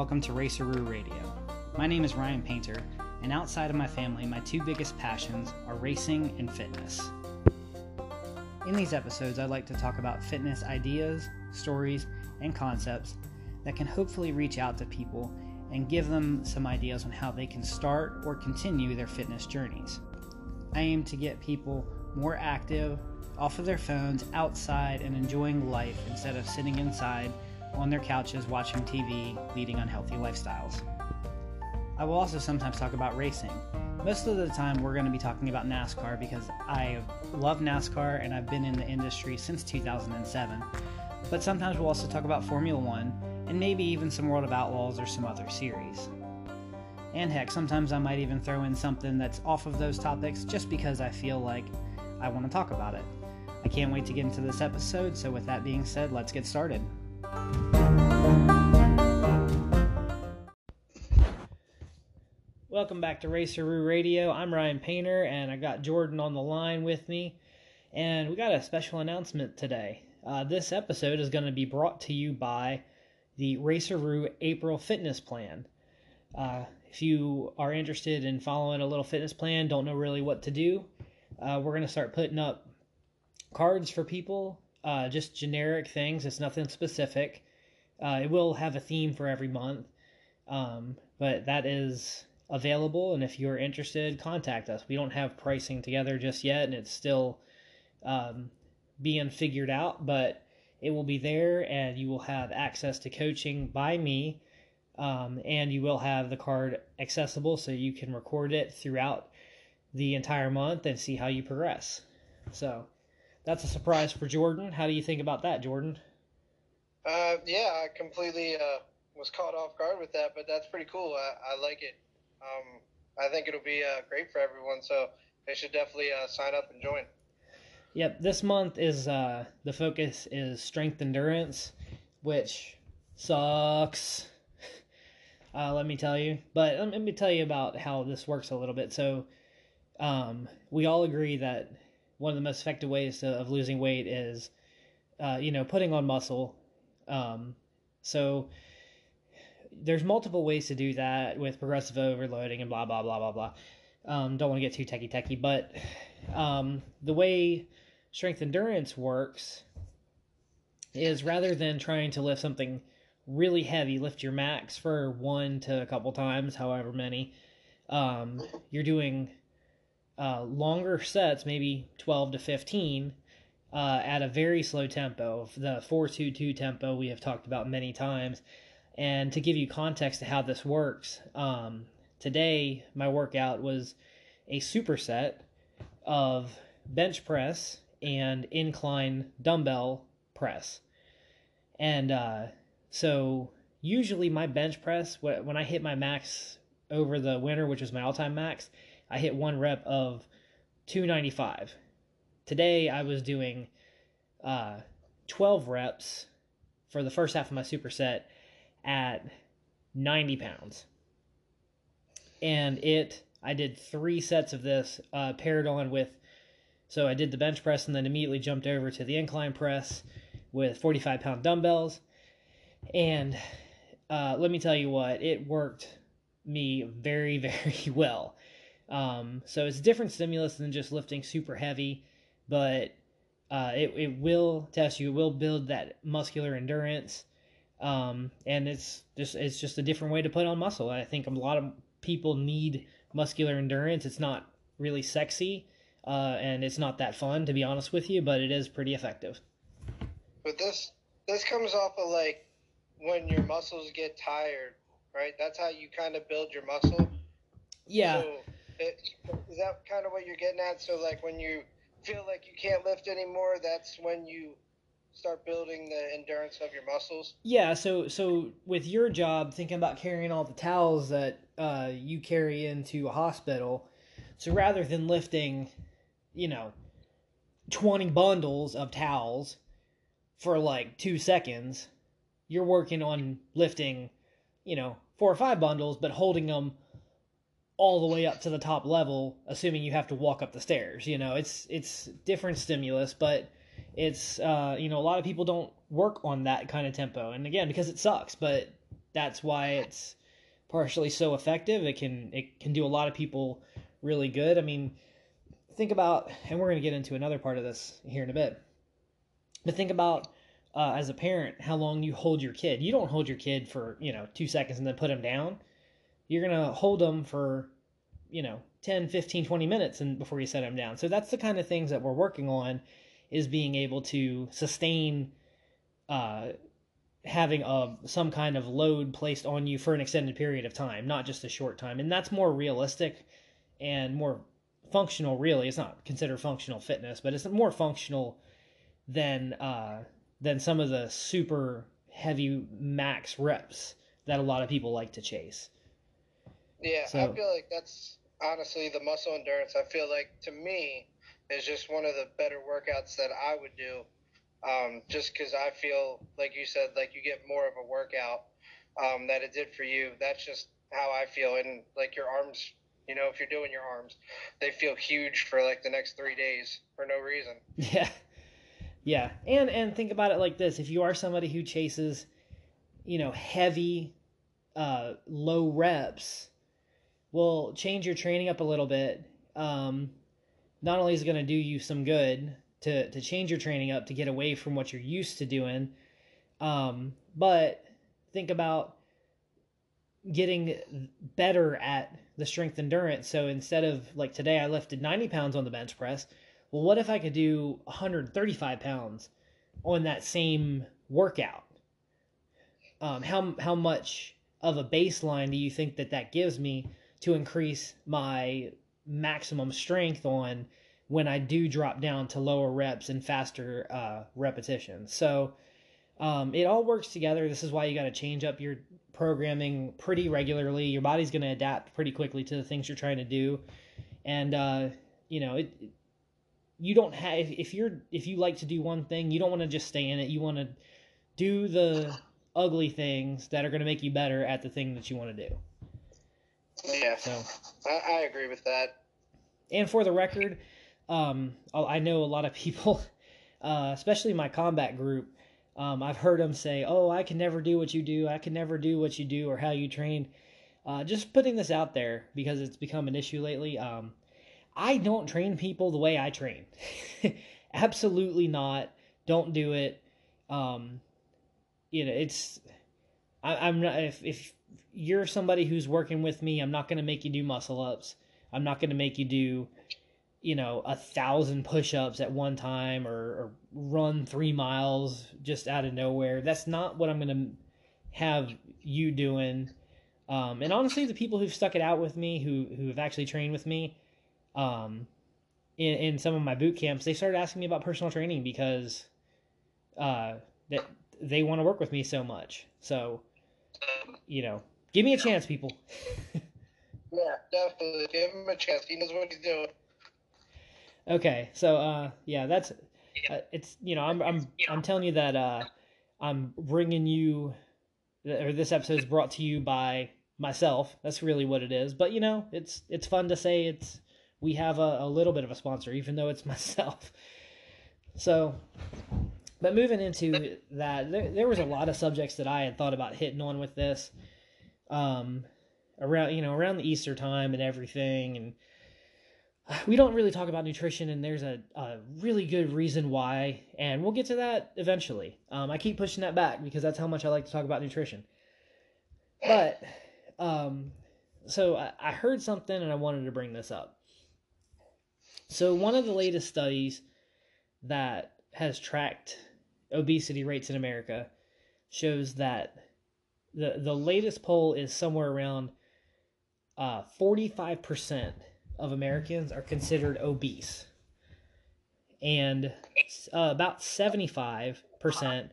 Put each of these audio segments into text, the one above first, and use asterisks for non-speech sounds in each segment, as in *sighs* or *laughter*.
welcome to Raceroo Radio. My name is Ryan Painter, and outside of my family, my two biggest passions are racing and fitness. In these episodes, I'd like to talk about fitness ideas, stories, and concepts that can hopefully reach out to people and give them some ideas on how they can start or continue their fitness journeys. I aim to get people more active, off of their phones, outside, and enjoying life instead of sitting inside on their couches watching TV, leading unhealthy lifestyles. I will also sometimes talk about racing. Most of the time, we're going to be talking about NASCAR because I love NASCAR and I've been in the industry since 2007. But sometimes we'll also talk about Formula One and maybe even some World of Outlaws or some other series. And heck, sometimes I might even throw in something that's off of those topics just because I feel like I want to talk about it. I can't wait to get into this episode, so with that being said, let's get started. Welcome back to Raceroo Radio. I'm Ryan Painter, and I got Jordan on the line with me. And we got a special announcement today. Uh, this episode is going to be brought to you by the Raceroo April Fitness Plan. Uh, if you are interested in following a little fitness plan, don't know really what to do, uh, we're going to start putting up cards for people, uh, just generic things. It's nothing specific. Uh, it will have a theme for every month, um, but that is available. And if you're interested, contact us. We don't have pricing together just yet, and it's still um, being figured out, but it will be there, and you will have access to coaching by me. Um, and you will have the card accessible so you can record it throughout the entire month and see how you progress. So that's a surprise for Jordan. How do you think about that, Jordan? Uh, yeah, I completely uh, was caught off guard with that, but that's pretty cool. I, I like it. Um, I think it'll be uh, great for everyone, so they should definitely uh, sign up and join. Yep, this month is uh, the focus is strength endurance, which sucks. *laughs* Uh, let me tell you. But let me tell you about how this works a little bit. So, um, we all agree that one of the most effective ways to, of losing weight is, uh, you know, putting on muscle. Um, so there's multiple ways to do that with progressive overloading and blah blah blah blah blah. Um, don't want to get too techie techie, but um, the way strength endurance works is rather than trying to lift something really heavy, lift your max for one to a couple times, however many, um, you're doing uh, longer sets, maybe 12 to 15, uh, at a very slow tempo. The 422 tempo we have talked about many times. And to give you context to how this works, um, today my workout was a superset of bench press and incline dumbbell press. And uh, so usually my bench press, when I hit my max over the winter, which was my all time max, I hit one rep of 295. Today I was doing uh, 12 reps for the first half of my superset at 90 pounds. And it, I did three sets of this uh, paired on with, so I did the bench press and then immediately jumped over to the incline press with 45 pound dumbbells. And uh, let me tell you what, it worked me very, *laughs* very well. Um, so it's a different stimulus than just lifting super heavy, but uh, it, it will test you, it will build that muscular endurance. Um, and it's just it's just a different way to put on muscle. I think a lot of people need muscular endurance. It's not really sexy, uh, and it's not that fun to be honest with you, but it is pretty effective. But this this comes off of like when your muscles get tired, right? That's how you kind of build your muscle. Yeah. So it, is that kind of what you're getting at? So like when you feel like you can't lift anymore, that's when you start building the endurance of your muscles. Yeah. So so with your job, thinking about carrying all the towels that uh, you carry into a hospital, so rather than lifting, you know, twenty bundles of towels for like two seconds, you're working on lifting, you know, four or five bundles, but holding them all the way up to the top level, assuming you have to walk up the stairs. You know, it's it's different stimulus, but it's uh, you know a lot of people don't work on that kind of tempo, and again because it sucks, but that's why it's partially so effective. It can it can do a lot of people really good. I mean, think about, and we're going to get into another part of this here in a bit. But think about uh, as a parent how long you hold your kid. You don't hold your kid for you know two seconds and then put him down. You're going to hold them for you know 10 15 20 minutes and before you set them down so that's the kind of things that we're working on is being able to sustain uh, having a some kind of load placed on you for an extended period of time, not just a short time. And that's more realistic and more functional really. It's not considered functional fitness, but it's more functional than uh, than some of the super heavy max reps that a lot of people like to chase. Yeah, so, I feel like that's honestly the muscle endurance. I feel like to me is just one of the better workouts that I would do um, just because I feel like you said, like you get more of a workout um, that it did for you. That's just how I feel, and like your arms, you know, if you're doing your arms, they feel huge for like the next three days for no reason. *laughs* Yeah, yeah, and and think about it like this: if you are somebody who chases, you know, heavy, uh, low reps, well, change your training up a little bit. Um, not only is it going to do you some good to to change your training up to get away from what you're used to doing. Um, but think about getting better at the strength endurance. So instead of like today, I lifted 90 pounds on the bench press. Well, what if I could do 135 pounds on that same workout? Um, how how much of a baseline do you think that that gives me to increase my maximum strength on when I do drop down to lower reps and faster uh, repetitions. So um, it all works together. This is why you got to change up your programming pretty regularly. Your body's going to adapt pretty quickly to the things you're trying to do, and uh, you know it. You don't have if, you're if you like to do one thing, you don't want to just stay in it. You want to do the ugly things that are going to make you better at the thing that you want to do. Yeah, so I, I agree with that. And for the record, um, I know a lot of people, *laughs* uh, especially my combat group. Um, I've heard them say, "Oh, I can never do what you do. I can never do what you do or how you train." Uh, just putting this out there because it's become an issue lately. Um, I don't train people the way I train. *laughs* Absolutely not. Don't do it. Um, you know, it's I, am not if if you're somebody who's working with me, I'm not going to make you do muscle ups. I'm not going to make you do you know a thousand push-ups at one time or, or, run three miles just out of nowhere. That's not what i'm gonna have you doing. Um, and honestly the people who've stuck it out with me who who have actually trained with me um, in, in some of my boot camps they started asking me about personal training because uh, that they want to work with me so much. So you know give me a chance people *laughs* yeah definitely give him a chance he knows what he's doing Okay, so uh, yeah, that's uh, it's you know I'm I'm I'm telling you that uh, I'm bringing you or this episode is brought to you by myself. That's really what it is. But you know, it's it's fun to say it's we have a, a little bit of a sponsor, even though it's *laughs* myself. So, but moving into that, there, there was a lot of subjects that I had thought about hitting on with this, um, around you know around the Easter time and everything, and we don't really talk about nutrition, and there's a, a really good reason why, and we'll get to that eventually. Um, I keep pushing that back because that's how much I like to talk about nutrition. But, um, so I, I heard something and I wanted to bring this up. So, one of the latest studies that has tracked obesity rates in America shows that the the latest poll is somewhere around uh, 45% of Americans are considered obese, and uh, about 75%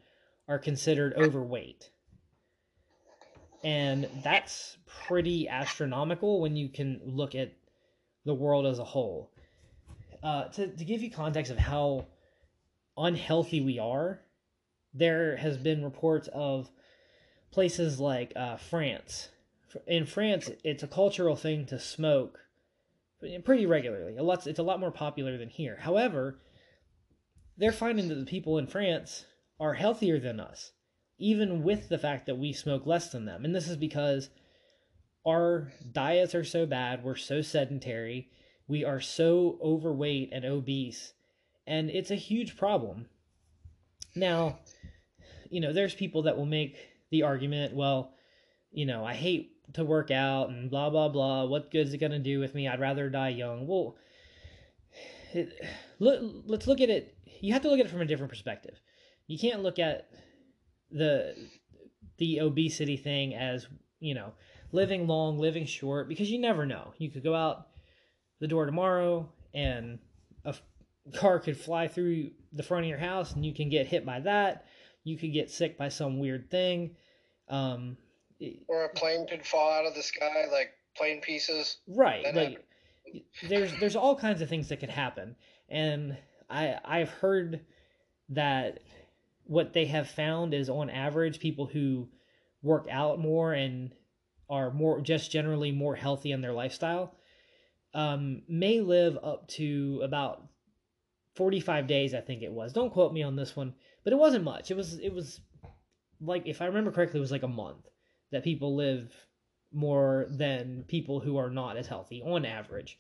are considered overweight. And that's pretty astronomical when you can look at the world as a whole. Uh, to, to give you context of how unhealthy we are, there has been reports of places like uh, France. In France, it's a cultural thing to smoke pretty regularly. A lot, it's a lot more popular than here. However, they're finding that the people in France are healthier than us. even with the fact that we smoke less than them. And this is because our diets are so bad, we're so sedentary, we are so overweight and obese, and it's a huge problem. Now, you know, there's people that will make the argument, well, you know, I hate to work out and blah blah blah. What good is it going to do with me? I'd rather die young. Well, it, look, let's look at it. You have to look at it from a different perspective. You can't look at the the obesity thing as you know living long, living short, because you never know. You could go out the door tomorrow and a car could fly through the front of your house and you can get hit by that. You could get sick by some weird thing. Um, or a plane could fall out of the sky, like plane pieces. Right. like, there's there's all kinds of things that could happen, and I I've heard that what they have found is on average people who work out more and are more just generally more healthy in their lifestyle um, may live up to about 45 days i think it was. Don't quote me on this one but it wasn't much. It was it was like if i remember correctly it was like a month that people live more than people who are not as healthy on average.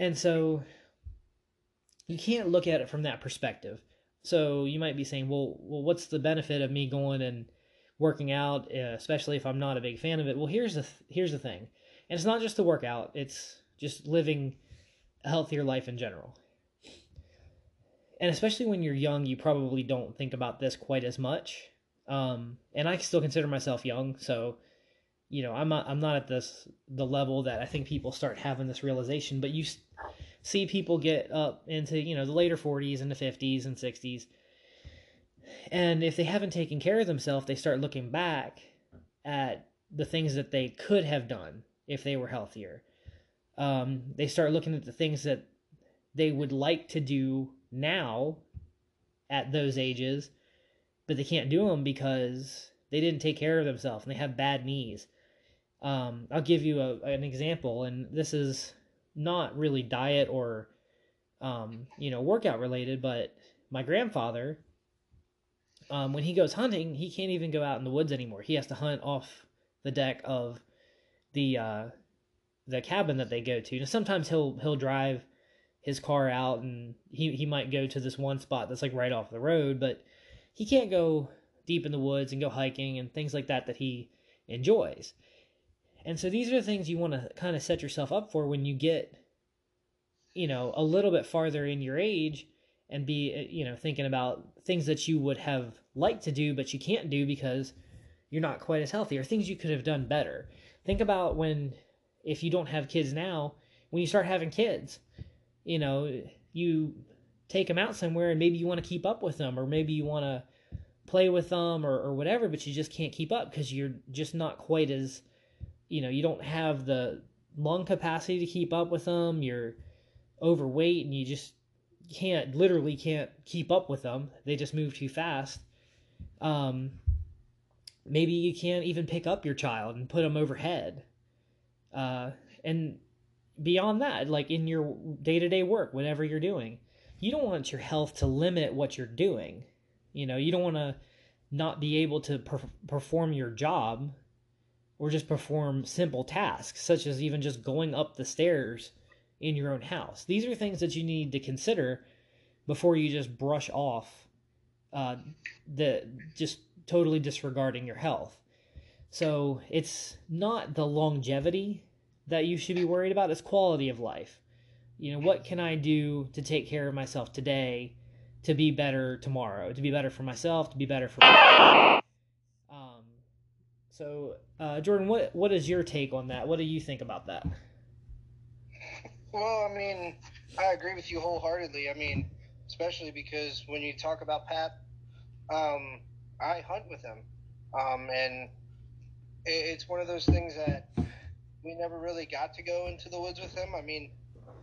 And so you can't look at it from that perspective. So you might be saying well well what's the benefit of me going and working out, uh, especially if I'm not a big fan of it. Well, here's the th- here's the thing, and it's not just the workout; it's just living a healthier life in general. And especially when you're young, you probably don't think about this quite as much. Um, and I still consider myself young, so you know I'm not I'm not at this the level that I think people start having this realization. But you see people get up into you know the later 40s and the 50s and 60s and if they haven't taken care of themselves, they start looking back at the things that they could have done if they were healthier. Um, they start looking at the things that they would like to do now at those ages, but they can't do them because they didn't take care of themselves and they have bad knees. Um, I'll give you a, an example, and this is not really diet or um, you know workout related, but my grandfather um, when he goes hunting, he can't even go out in the woods anymore. He has to hunt off the deck of the uh, the cabin that they go to. Now, sometimes he'll he'll drive his car out and he, he might go to this one spot that's like right off the road, but he can't go deep in the woods and go hiking and things like that that he enjoys. And so these are the things you want to kind of set yourself up for when you get, you know, a little bit farther in your age and be uh, you know thinking about things that you would have liked to do but you can't do because you're not quite as healthy or things you could have done better think about when if you don't have kids now when you start having kids you know you take them out somewhere and maybe you want to keep up with them or maybe you want to play with them or, or whatever but you just can't keep up because you're just not quite as you know you don't have the lung capacity to keep up with them you're overweight and you just can't literally can't keep up with them. They just move too fast. Um, maybe you can't even pick up your child and put them overhead. Uh, and beyond that, like in your day to day work, whatever you're doing, you don't want your health to limit what you're doing. You know, you don't want to not be able to per- perform your job or just perform simple tasks, such as even just going up the stairs in your own house. These are things that you need to consider before you just brush off uh, the just totally disregarding your health. So it's not the longevity that you should be worried about, is quality of life. You know, what can I do to take care of myself today to be better tomorrow, to be better for myself, to be better for Um, so, uh, Jordan, what what is your take on that? What do you think about that? Well, I mean, I agree with you wholeheartedly. I mean, especially because when you talk about Pat, um, I hunt with him, um, and it's one of those things that we never really got to go into the woods with him. I mean,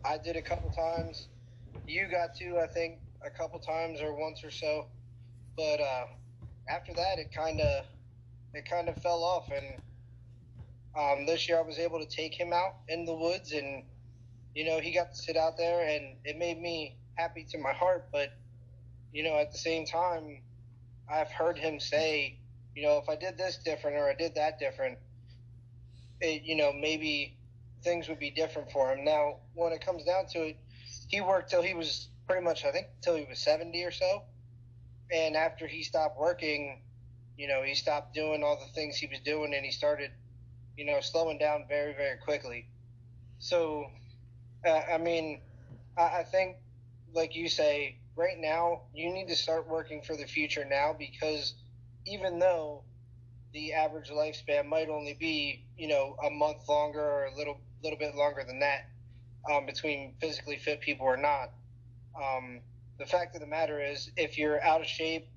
I did a couple times. You got to, I think, a couple times or once or so, but uh, after that, it kind of it kind of fell off. And um, this year, I was able to take him out in the woods and you know, he got to sit out there and it made me happy to my heart. But, you know, at the same time, I've heard him say, you know, if I did this different or I did that different, it, you know, maybe things would be different for him. Now, when it comes down to it, he worked till he was pretty much, I think, till he was 70 or so. And after he stopped working, you know, he stopped doing all the things he was doing and he started, you know, slowing down very, very quickly. So, uh, I mean, I, I think, like you say, right now, you need to start working for the future now because even though the average lifespan might only be, you know, a month longer or a little little bit longer than that um, between physically fit people or not. Um, the fact of the matter is, if you're out of shape,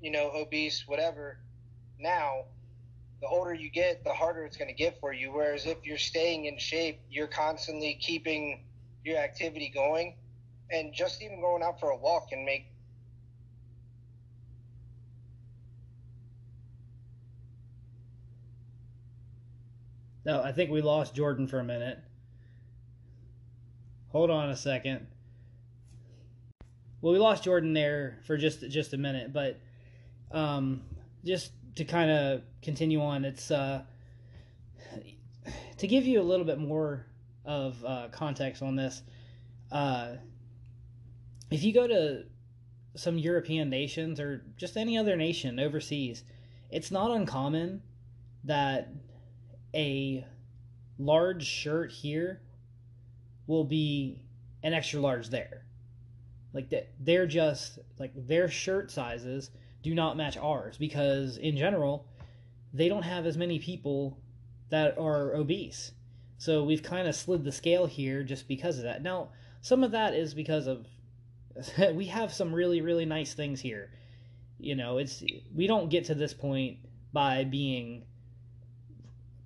you know, obese, whatever, now, the older you get, the harder it's going to get for you. Whereas if you're staying in shape, you're constantly keeping your activity going, and just even going out for a walk can make No, I think we lost Jordan for a minute. Hold on a second. Well, we lost Jordan there for just just a minute, but um, just to kind of continue on, it's uh, to give you a little bit more of uh, context on this. Uh, if you go to some European nations or just any other nation overseas, it's not uncommon that a large shirt here will be an extra large there. Like that they're just like their shirt sizes do not match ours because in general they don't have as many people that are obese. So we've kind of slid the scale here just because of that. Now, some of that is because of *laughs* we have some really really nice things here. You know, it's we don't get to this point by being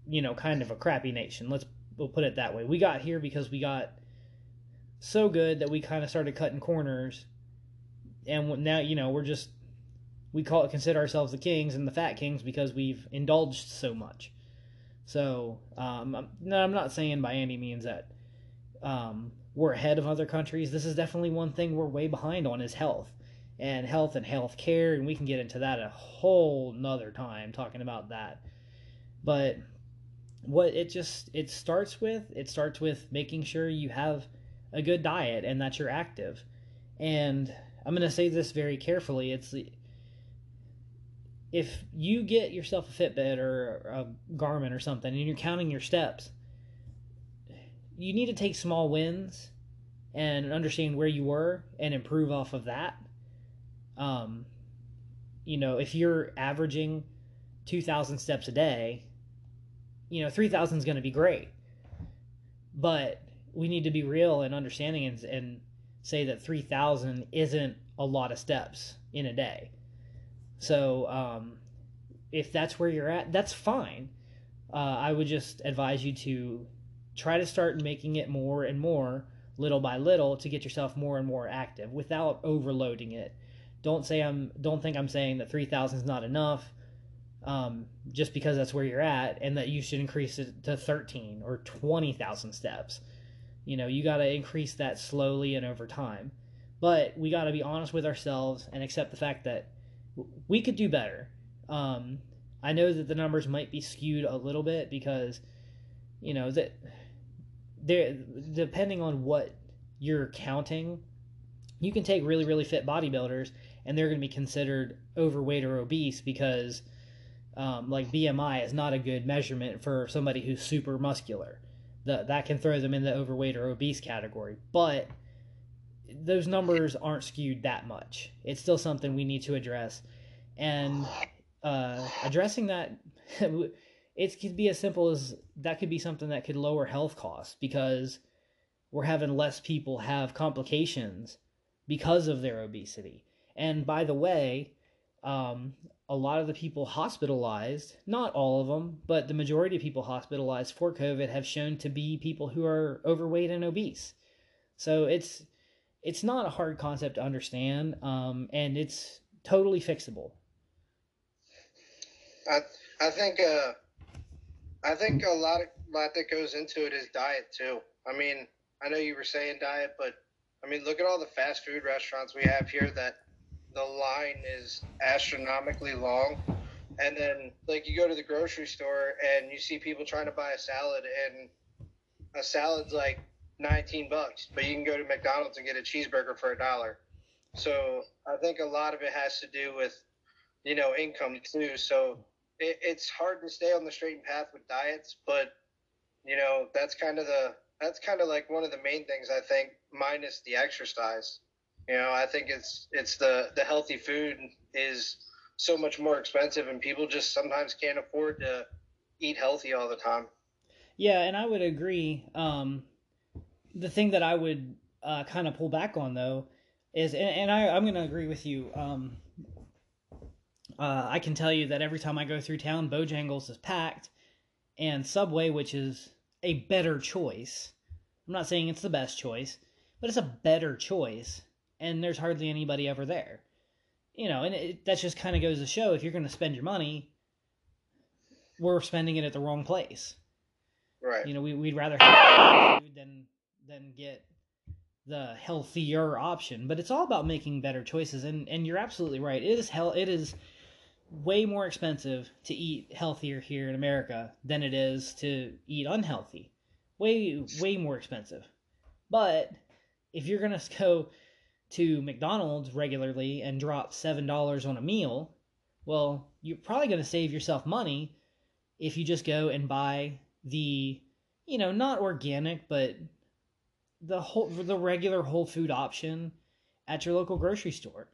you know, kind of a crappy nation. Let's we'll put it that way. We got here because we got so good that we kind of started cutting corners, and now you know we're just we call it consider ourselves the kings and the fat kings because we've indulged so much. So um, I'm, no, I'm not saying by any means that um, we're ahead of other countries. This is definitely one thing we're way behind on is health and health and health care, and we can get into that a whole nother time talking about that. But what it just it starts with it starts with making sure you have a good diet and that you're active. And i'm going to say this very carefully it's if you get yourself a fitbit or a garmin or something and you're counting your steps you need to take small wins and understand where you were and improve off of that. Um you know if you're averaging 2000 steps a day you know, 3,000 is going to be great. But we need to be real and understanding and, and say that 3,000 isn't a lot of steps in a day. So um, if that's where you're at, that's fine. Uh, I would just advise you to try to start making it more and more, little by little, to get yourself more and more active without overloading it. Don't say I'm. Don't think I'm saying that 3,000 is not enough um, just because that's where you're at, and that you should increase it to 13 or 20,000 steps. You know, you got to increase that slowly and over time. But we got to be honest with ourselves and accept the fact that we could do better. Um, I know that the numbers might be skewed a little bit because, you know, that there depending on what you're counting, you can take really really fit bodybuilders and they're going to be considered overweight or obese because um, like BMI is not a good measurement for somebody who's super muscular. That can throw them in the overweight or obese category. But those numbers aren't skewed that much. It's still something we need to address. And uh, addressing that, *laughs* it could be as simple as that could be something that could lower health costs because we're having less people have complications because of their obesity. And by the way, um, a lot of the people hospitalized, not all of them, but the majority of people hospitalized for COVID have shown to be people who are overweight and obese. So it's it's not a hard concept to understand, um, and it's totally fixable. I I think uh, I think a lot of lot that goes into it is diet too. I mean, I know you were saying diet, but I mean, look at all the fast food restaurants we have here that the line is astronomically long. And then, like, you go to the grocery store and you see people trying to buy a salad, and a salad's like 19 bucks, but you can go to McDonald's and get a cheeseburger for a dollar. So I think a lot of it has to do with, you know, income too. So it, it's hard to stay on the straight and path with diets, but you know, that's kind of the that's kind of like one of the main things I think, minus the exercise. You know, I think it's it's the the healthy food is so much more expensive, and people just sometimes can't afford to eat healthy all the time. Yeah, and I would agree. Um, the thing that I would uh, kind of pull back on though is, and, and I, I'm going to agree with you. Um, uh, I can tell you that every time I go through town, Bojangles is packed, and Subway, which is a better choice. I'm not saying it's the best choice, but it's a better choice, and there's hardly anybody ever there. You know, and it, that just kind of goes to show if you're going to spend your money, we're spending it at the wrong place. Right. You know, we, we'd rather have food than than get the healthier option. But it's all about making better choices, and and you're absolutely right. It is hell. It is way more expensive to eat healthier here in America than it is to eat unhealthy. Way way more expensive. But if you're gonna go to McDonald's regularly and drop seven dollars on a meal, well, you're probably gonna save yourself money if you just go and buy the you know not organic but the whole the regular whole food option at your local grocery store.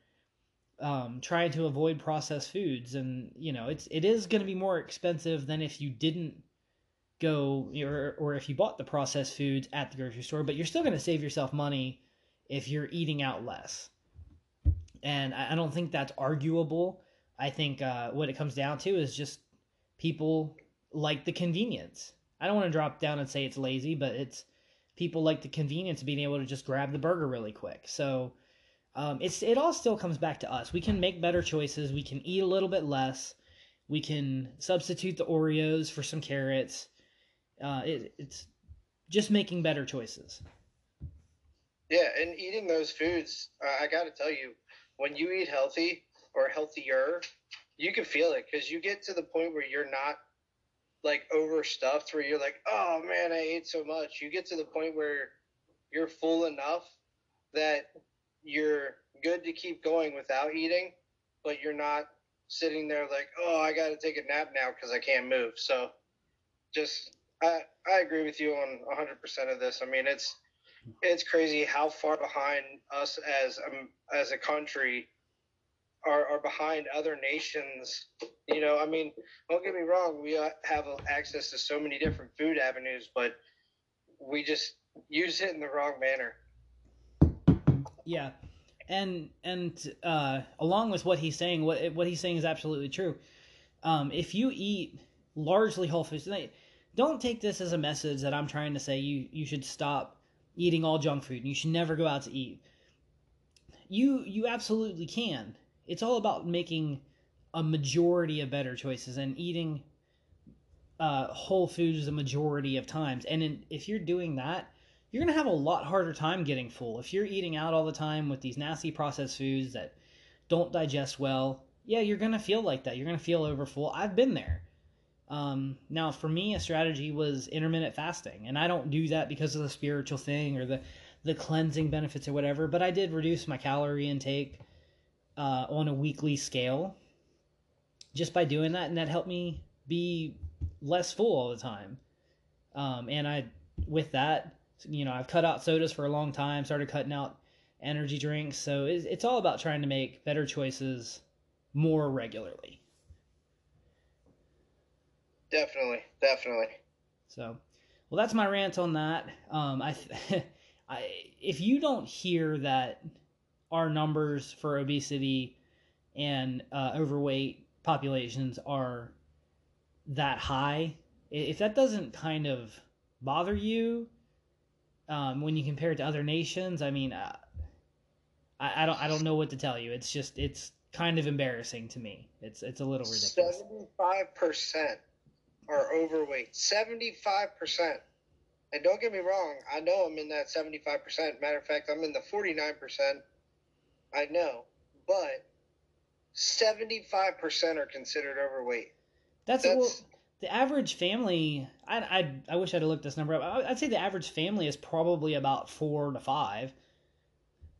Um, trying to avoid processed foods and you know it's it is going to be more expensive than if you didn't go or, or if you bought the processed foods at the grocery store but you're still going to save yourself money if you're eating out less and i, I don't think that's arguable i think uh, what it comes down to is just people like the convenience i don't want to drop down and say it's lazy but it's people like the convenience of being able to just grab the burger really quick so um, it's it all still comes back to us. We can make better choices. We can eat a little bit less. We can substitute the Oreos for some carrots. Uh, it, it's just making better choices. Yeah, and eating those foods, uh, I got to tell you, when you eat healthy or healthier, you can feel it because you get to the point where you're not like overstuffed, where you're like, oh man, I ate so much. You get to the point where you're full enough that you're good to keep going without eating, but you're not sitting there like, oh, I got to take a nap now because I can't move. So, just I I agree with you on 100% of this. I mean, it's it's crazy how far behind us as um, as a country are, are behind other nations. You know, I mean, don't get me wrong, we uh, have access to so many different food avenues, but we just use it in the wrong manner. Yeah, and and uh, along with what he's saying, what what he's saying is absolutely true. Um, if you eat largely whole foods, don't take this as a message that I'm trying to say you you should stop eating all junk food and you should never go out to eat. You you absolutely can. It's all about making a majority of better choices and eating uh, whole foods the majority of times. And in, if you're doing that, you're to have a lot harder time getting full. If you're eating out all the time with these nasty processed foods that don't digest well, yeah, you're to feel like that. You're to feel overfull. I've been there. Um, now, for me, a strategy was intermittent fasting, and I don't do that because of the spiritual thing or the the cleansing benefits or whatever. But I did reduce my calorie intake uh, on a weekly scale just by doing that, and that helped me be less full all the time. Um, and I, with that, you know, I've cut out sodas for a long time, started cutting out energy drinks. So it's, it's all about trying to make better choices more regularly. Definitely, definitely. So, well, that's my rant on that. Um, I, *laughs* I, if you don't hear that our numbers for obesity and uh, overweight populations are that high, if that doesn't kind of bother you, um, when you compare it to other nations, I mean, uh, I, I don't I don't know what to tell you. It's just it's kind of embarrassing to me. It's it's a little ridiculous. Seventy five percent are overweight. Seventy five percent. And don't get me wrong, I know I'm in that seventy five percent. Matter of fact, I'm in the forty nine percent. I know, but 75% are considered overweight. That's, That's well, the average family. I, I, I wish I'd have looked this number up. I'd say the average family is probably about four to five.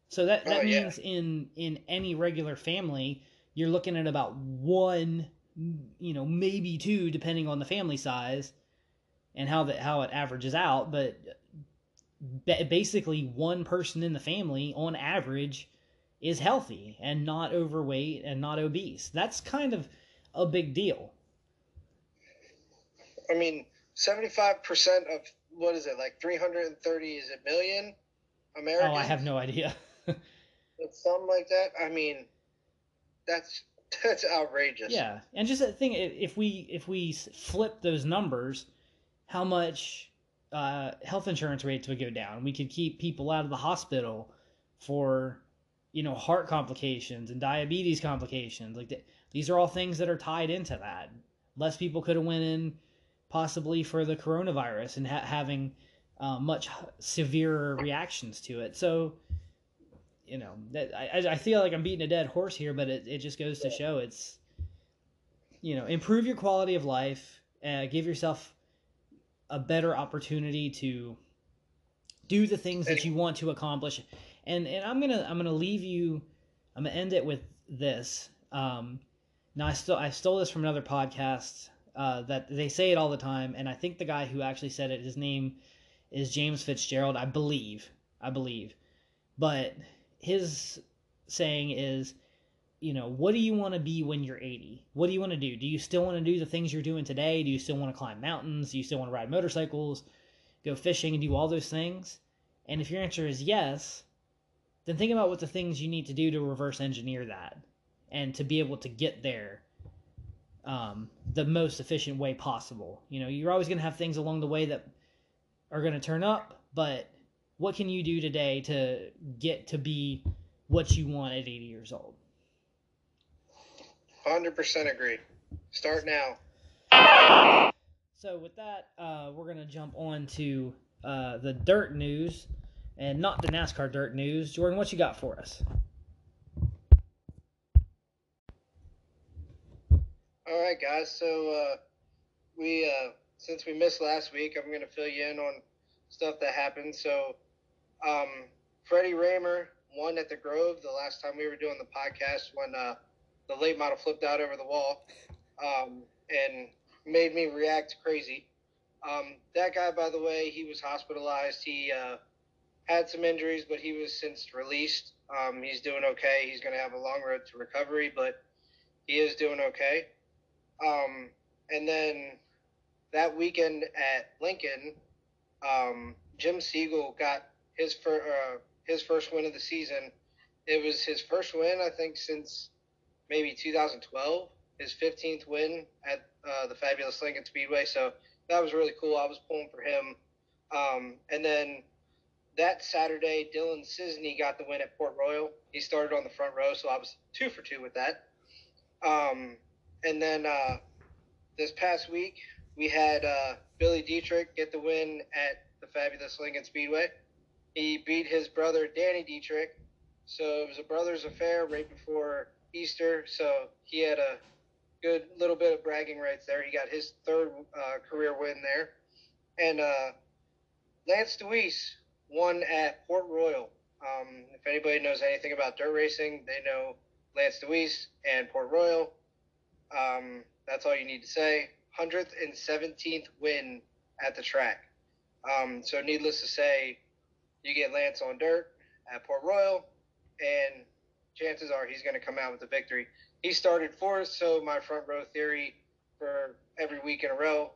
So that, that oh, means yeah. in in any regular family, you're looking at about one, you know, maybe two, depending on the family size and how that how it averages out. But basically, one person in the family, on average, is healthy and not overweight and not obese. That's kind of a big deal. I mean, seventy-five percent of what is it like three hundred and thirty? Is it million Americans? Oh, I have no idea. *laughs* it's something like that. I mean, that's *laughs* that's outrageous. Yeah, and just a thing, if we if we flip those numbers, how much uh, health insurance rates would go down? We could keep people out of the hospital for you know heart complications and diabetes complications. Like the, these are all things that are tied into that. Less people could have went in possibly for the coronavirus and ha- having uh, much severe reactions to it. So you know that I, I feel like I'm beating a dead horse here, but it, it just goes to show it's you know improve your quality of life, uh, give yourself a better opportunity to do the things that you want to accomplish, and and I'm gonna I'm gonna leave you I'm gonna end it with this. Um, now I still I stole this from another podcast uh, that they say it all the time, and I think the guy who actually said it, his name is James Fitzgerald, I believe, I believe, but his saying is, you know, what do you want to be when you're 80? What do you want to do? Do you still want to do the things you're doing today? Do you still want to climb mountains? Do you still want to ride motorcycles, go fishing, and do all those things? And if your answer is yes, then think about what the things you need to do to reverse engineer that and to be able to get there um, the most efficient way possible. You know, you're always going to have things along the way that are going to turn up, but what can you do today to get to be what you want at 80 years old? 100% agree. Start now. So, with that, uh, we're going to jump on to uh, the dirt news and not the NASCAR dirt news. Jordan, what you got for us? All right, guys. So, uh, we uh, since we missed last week, I'm going to fill you in on stuff that happened. So, um, Freddie Rahmer won at the Grove the last time we were doing the podcast when uh, the late model flipped out over the wall um, and made me react crazy. Um, that guy, by the way, he was hospitalized. He uh, had some injuries, but he was since released. Um, he's doing okay. He's going to have a long road to recovery, but he is doing okay. Um, and then that weekend at Lincoln, um, Jim Siegel got his fir- uh, his first win of the season. It was his first win, I think, since maybe 2012. His 15th win at uh, the fabulous Lincoln Speedway. So that was really cool. I was pulling for him. Um, and then that Saturday, Dylan Cisney got the win at Port Royal. He started on the front row, so I was two for two with that. Um, and then uh, this past week, we had uh, Billy Dietrich get the win at the fabulous Lincoln Speedway. He beat his brother Danny Dietrich, so it was a brothers affair right before Easter. So he had a good little bit of bragging rights there. He got his third uh, career win there, and uh, Lance Dewease won at Port Royal. Um, if anybody knows anything about dirt racing, they know Lance Dewease and Port Royal. Um, that's all you need to say. 117th win at the track. Um, so, needless to say, you get Lance on dirt at Port Royal, and chances are he's going to come out with a victory. He started fourth, so my front row theory for every week in a row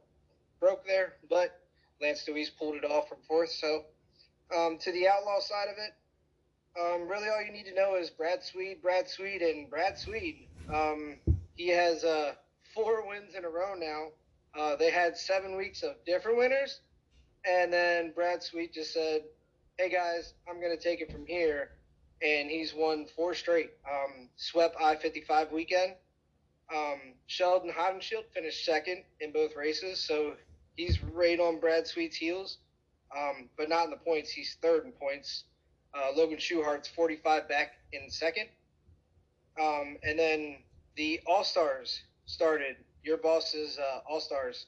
broke there, but Lance Dewease pulled it off from fourth. So, um, to the outlaw side of it, um, really all you need to know is Brad Sweet, Brad Sweet, and Brad Sweet. Um, he has uh, four wins in a row now. Uh, they had seven weeks of different winners, and then Brad Sweet just said, "Hey guys, I'm going to take it from here," and he's won four straight. Um, swept I-55 weekend. Um, Sheldon Haudenschild finished second in both races, so he's right on Brad Sweet's heels, um, but not in the points. He's third in points. Uh, Logan Schuchart's 45 back in second. Um, and then the All Stars started. Your boss's uh, All Stars.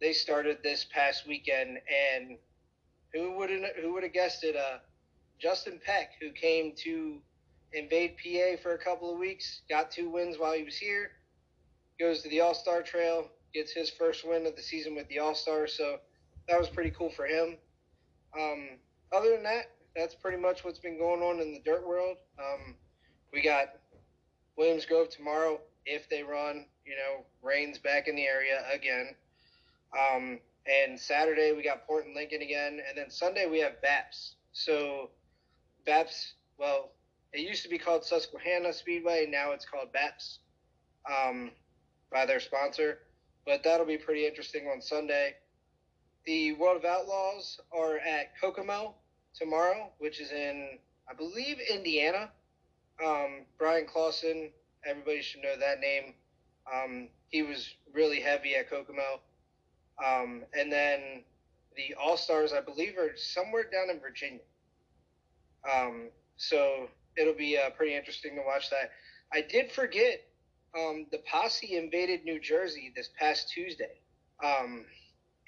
They started this past weekend, and who would who would have guessed it? Uh, Justin Peck, who came to invade PA for a couple of weeks, got two wins while he was here, goes to the All Star Trail, gets his first win of the season with the All Stars. So that was pretty cool for him. Um, other than that, that's pretty much what's been going on in the dirt world. Um, we got Williams Grove tomorrow if they run. You know, rain's back in the area again. Um, and Saturday we got Port and Lincoln again, and then Sunday we have BAPS. So BAPS, well, it used to be called Susquehanna Speedway, now it's called BAPS um, by their sponsor. But that'll be pretty interesting on Sunday. The World of Outlaws are at Kokomo tomorrow, which is in, I believe, Indiana. Um, Bryan Clauson, everybody should know that name. Um, he was really heavy at Kokomo. Um, and then the All Stars, I believe, are somewhere down in Virginia. Um, so it'll be uh, pretty interesting to watch that. I did forget um, the posse invaded New Jersey this past Tuesday. Um,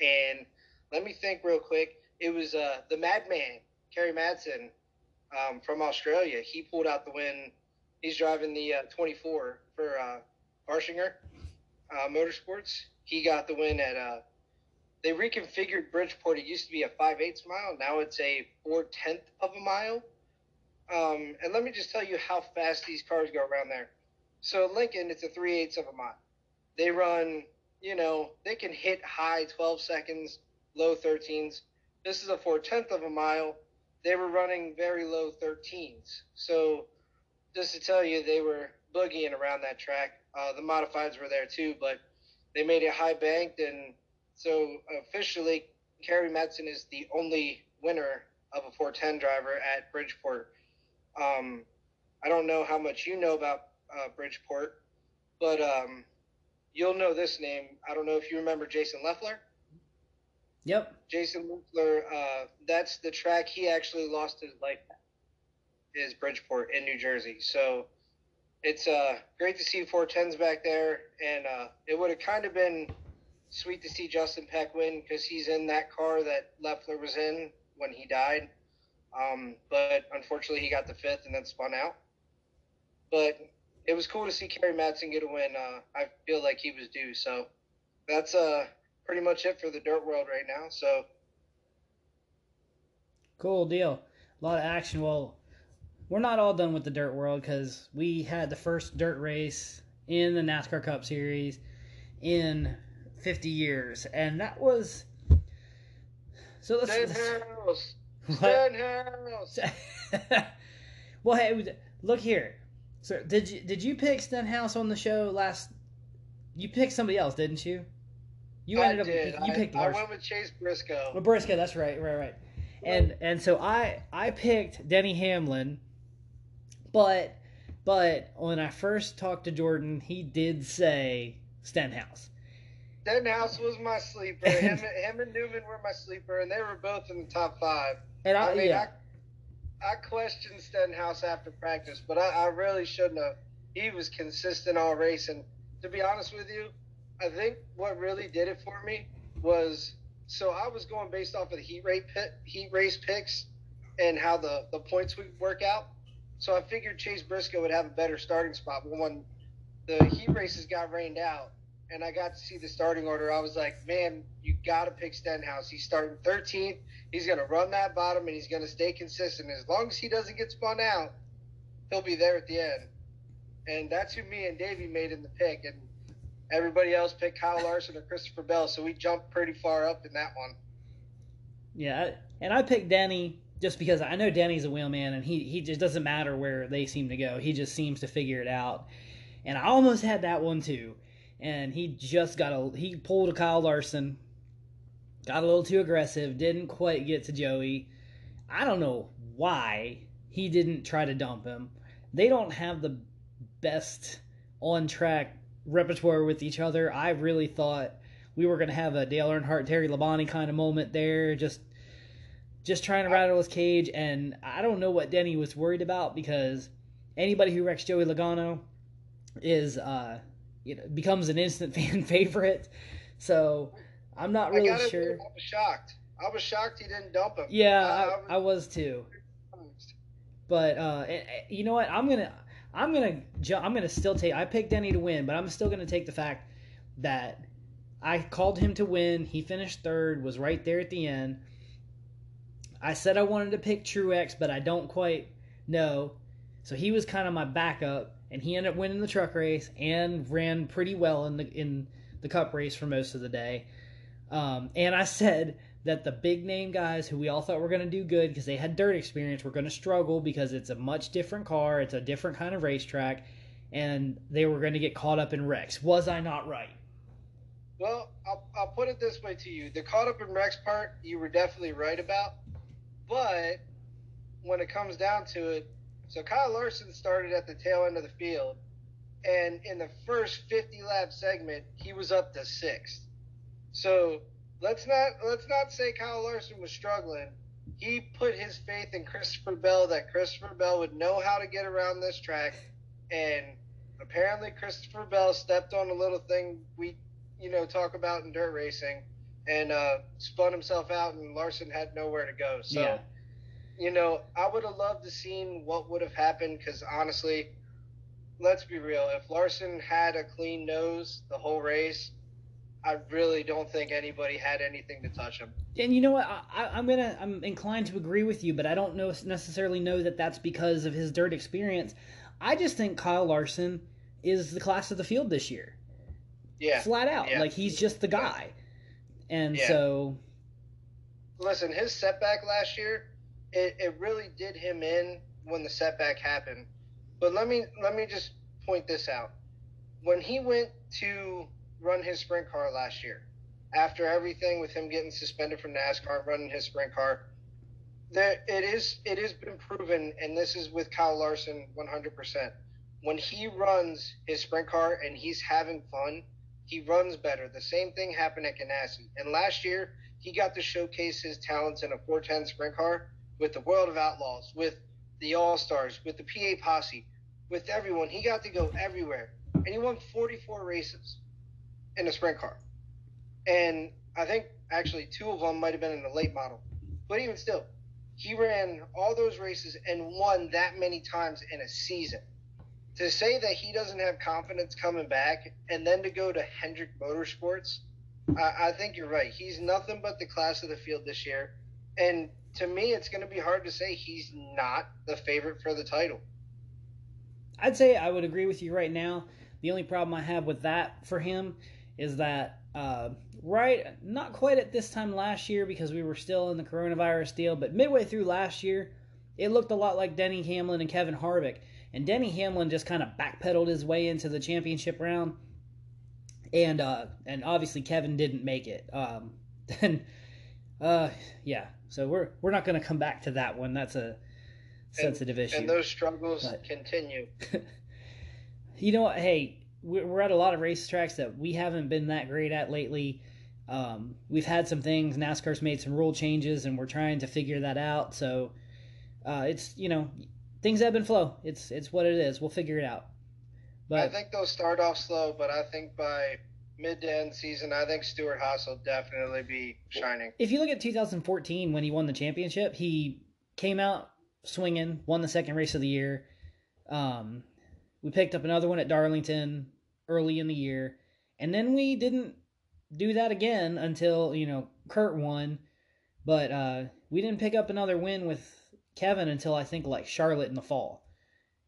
and let me think real quick. It was uh, the Madman, Kerry Madsen um, from Australia. He pulled out the win. He's driving the uh, 24 for uh, Barshinger uh, Motorsports. He got the win at. They reconfigured Bridgeport. It used to be a five eighths mile. Now it's a four tenth of a mile. Um, and let me just tell you how fast these cars go around there. So Lincoln, it's a 3 eighths of a mile. They run, you know, they can hit high 12 seconds, low 13s. This is a four tenth of a mile. They were running very low 13s. So just to tell you, they were boogieing around that track. Uh, the modifieds were there too, but they made it high banked. And so officially, Kerry Madsen is the only winner of a 410 driver at Bridgeport. Um, I don't know how much you know about uh, Bridgeport, but um, you'll know this name. I don't know if you remember Jason Leffler. Yep. Jason Leffler, uh, that's the track he actually lost his life at, is Bridgeport in New Jersey. So it's uh, great to see 410s back there, and uh, it would have kind of been sweet to see Justin Peck win because he's in that car that Leffler was in when he died. Um, but unfortunately, he got the fifth and then spun out. But it was cool to see Kerry Madsen get a win. Uh, I feel like he was due. So that's uh, pretty much it for the dirt world right now. So cool deal. A lot of action. Well, we're not all done with the dirt world because we had the first dirt race in the NASCAR Cup Series in 50 years, and that was so. Let's, let's Stenhouse. *laughs* *laughs* well, hey, look here. So did you did you pick Stenhouse on the show last? You picked somebody else, didn't you? You ended I up did. you picked. I, I went with Chase Briscoe. Well, Briscoe, that's right, right, right. And and so I I picked Denny Hamlin, but but when I first talked to Jordan, he did say Stenhouse. Stenhouse was my sleeper. *laughs* him, him and Newman were my sleeper, and they were both in the top five. And I, I mean, yeah. I, I questioned Stenhouse after practice, but I, I really shouldn't have. He was consistent all race, and to be honest with you, I think what really did it for me was so I was going based off of the heat rate pit, heat race picks and how the the points would work out. So I figured Chase Briscoe would have a better starting spot. But when the heat races got rained out, and I got to see the starting order, I was like, man, you got to pick Stenhouse. He's starting 13th. He's going to run that bottom and he's going to stay consistent. As long as he doesn't get spun out, he'll be there at the end. And that's who me and Davey made in the pick. And everybody else picked Kyle Larson or Christopher Bell. So we jumped pretty far up in that one. Yeah. And I picked Danny just because I know Danny's a wheelman and he, he just doesn't matter where they seem to go. He just seems to figure it out. And I almost had that one too and he just got a he pulled a Kyle Larson, got a little too aggressive, didn't quite get to Joey. I don't know why he didn't try to dump him. They don't have the best on track repertoire with each other. I really thought we were going to have a Dale Earnhardt, Terry Labonte kind of moment there, just just trying to rattle his cage. And I don't know what Denny was worried about because anybody who wrecks Joey Logano is uh, you know becomes an instant *laughs* fan favorite. So I'm not really I sure. I was shocked. I was shocked he didn't dump him. Yeah, I, I, was, I was too. But uh, eh, eh, you know what? I'm gonna I'm gonna I'm gonna still take. I picked Denny to win, but I'm still gonna take the fact that I called him to win. He finished third, was right there at the end. I said I wanted to pick Truex, but I don't quite know. So he was kind of my backup, and he ended up winning the truck race and ran pretty well in the in the Cup race for most of the day. Um, and I said that the big name guys who we all thought were going to do good because they had dirt experience were going to struggle because it's a much different car, it's a different kind of racetrack, and they were going to get caught up in wrecks. Was I not right? Well, I'll, I'll put it this way to you: the caught up in wrecks part, you were definitely right about, but when it comes down to it, so Kyle Larson started at the tail end of the field, and in the first 50 lap segment, he was up to sixth. So let's not let's not say Kyle Larson was struggling. He put his faith in Christopher Bell that Christopher Bell would know how to get around this track, and apparently Christopher Bell stepped on a little thing we you know talk about in dirt racing, and uh, spun himself out, and Larson had nowhere to go. So. Yeah. You know, I would have loved to seen what would have happened because honestly, let's be real. If Larson had a clean nose the whole race, I really don't think anybody had anything to touch him. And you know what? I, am gonna I'm inclined to agree with you, but I don't know necessarily know that that's because of his dirt experience. I just think Kyle Larson is the class of the field this year. Yeah, flat out. Yeah. Like he's just the guy, and yeah. so. Listen, his setback last year, it, it really did him in when the setback happened. But let me let me just point this out. When he went to run his sprint car last year. After everything with him getting suspended from NASCAR, running his sprint car, there it is. It has been proven, and this is with Kyle Larson, 100%. When he runs his sprint car and he's having fun, he runs better. The same thing happened at Ganassi. And last year, he got to showcase his talents in a 410 sprint car with the World of Outlaws, with the All Stars, with the PA Posse, with everyone. He got to go everywhere, and he won 44 races in a sprint car. And I think actually two of them might have been in the late model. But even still, he ran all those races and won that many times in a season. To say that he doesn't have confidence coming back and then to go to Hendrick Motorsports, I, I think you're right. He's nothing but the class of the field this year. And to me, it's going to be hard to say he's not the favorite for the title. I'd say I would agree with you right now. The only problem I have with that for him is that uh, right, not quite at this time last year because we were still in the coronavirus deal, but midway through last year, it looked a lot like Denny Hamlin and Kevin Harvick. And Denny Hamlin just kind of backpedaled his way into the championship round, and uh, and obviously Kevin didn't make it. Um, *laughs* uh, yeah, so we're we're not going to come back to that one. That's a sensitive and, issue. And those struggles but, continue. *laughs* you know what? Hey, we're at a lot of racetracks that we haven't been that great at lately. Um, we've had some things. NASCAR's made some rule changes, and we're trying to figure that out. So uh, it's you know things ebb and flow. It's it's what it is. We'll figure it out. But I think they'll start off slow, but I think by mid to end season, I think Stewart Haas will definitely be shining. If you look at 2014 when he won the championship, he came out swinging, won the second race of the year. Um, we picked up another one at Darlington early in the year, and then we didn't do that again until you know Kurt won, but uh, we didn't pick up another win with Kevin until I think like Charlotte in the fall,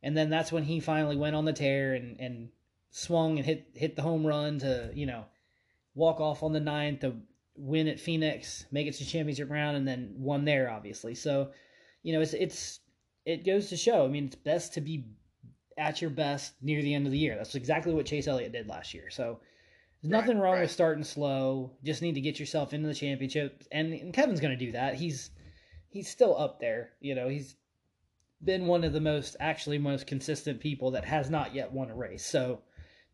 and then that's when he finally went on the tear and and swung and hit hit the home run to you know walk off on the ninth to win at Phoenix, make it to championship round, and then won there obviously. So you know it's it's it goes to show. I mean, it's best to be at your best near the end of the year. That's exactly what Chase Elliott did last year. So there's nothing wrong right. with starting slow. Just need to get yourself into the championship, and, and Kevin's going to do that. He's he's still up there. You know, he's been one of the most actually most consistent people that has not yet won a race. So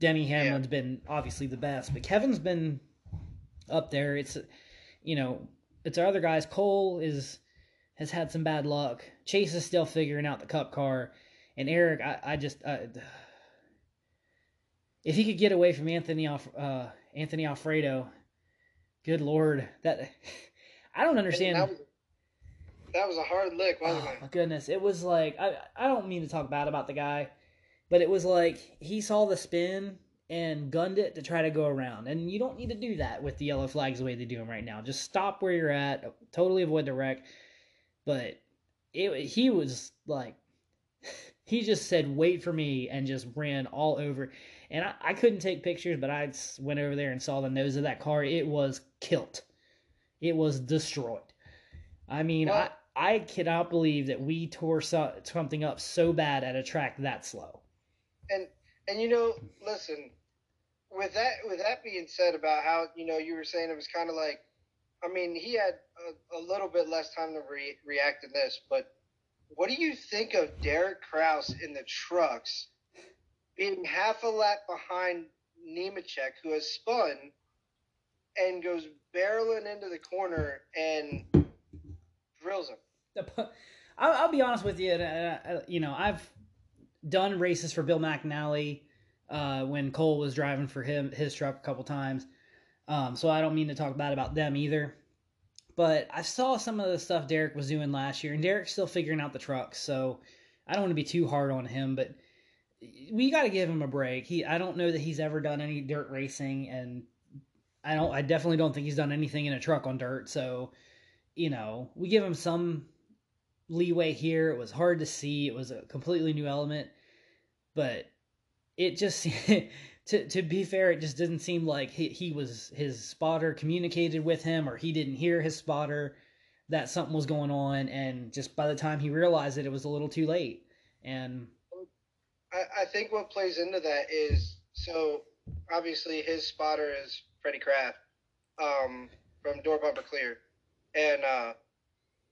Denny Hamlin's yeah. been obviously the best, but Kevin's been up there. It's you know, it's our other guys. Cole is has had some bad luck. Chase is still figuring out the cup car And Eric, I, I just if he could get away from Anthony uh, Anthony Alfredo, good lord, that *laughs* I don't understand. That was, that was, a hard lick, wasn't oh, it? My goodness, it was like I I don't mean to talk bad about the guy, but it was like he saw the spin and gunned it to try to go around, and you don't need to do that with the yellow flags the way they do them right now. Just stop where you're at, totally avoid the wreck. But it he was like *laughs* he just said wait for me and just ran all over and I, I couldn't take pictures, but I went over there and saw the nose of that car. It was kilt. It was destroyed. I mean, well, I, I cannot believe that we tore so, something up so bad at a track that slow. And and you know, listen, with that with that being said about how you know you were saying it was kind of like, I mean, he had a, a little bit less time to re- react to this, but what do you think of Derek Kraus in the trucks? being half a lap behind Nemechek, who has spun and goes barreling into the corner and drills him. I'll, I'll be honest with you. Uh, you know, I've done races for Bill McAnally uh, when Cole was driving for him his truck a couple times. Um, so I don't mean to talk bad about them either. But I saw some of the stuff Derek was doing last year, and Derek's still figuring out the trucks. So I don't want to be too hard on him, but we got to give him a break. He, I don't know that he's ever done any dirt racing, and I don't, I definitely don't think he's done anything in a truck on dirt. So, you know, we give him some leeway here. It was hard to see. It was a completely new element, but it just, *laughs* to to be fair, it just didn't seem like he, he was his spotter communicated with him, or he didn't hear his spotter that something was going on, and just by the time he realized it, it was a little too late. And I, I think what plays into that is so obviously his spotter is Freddie Kraft um, from Door Bumper Clear, and uh,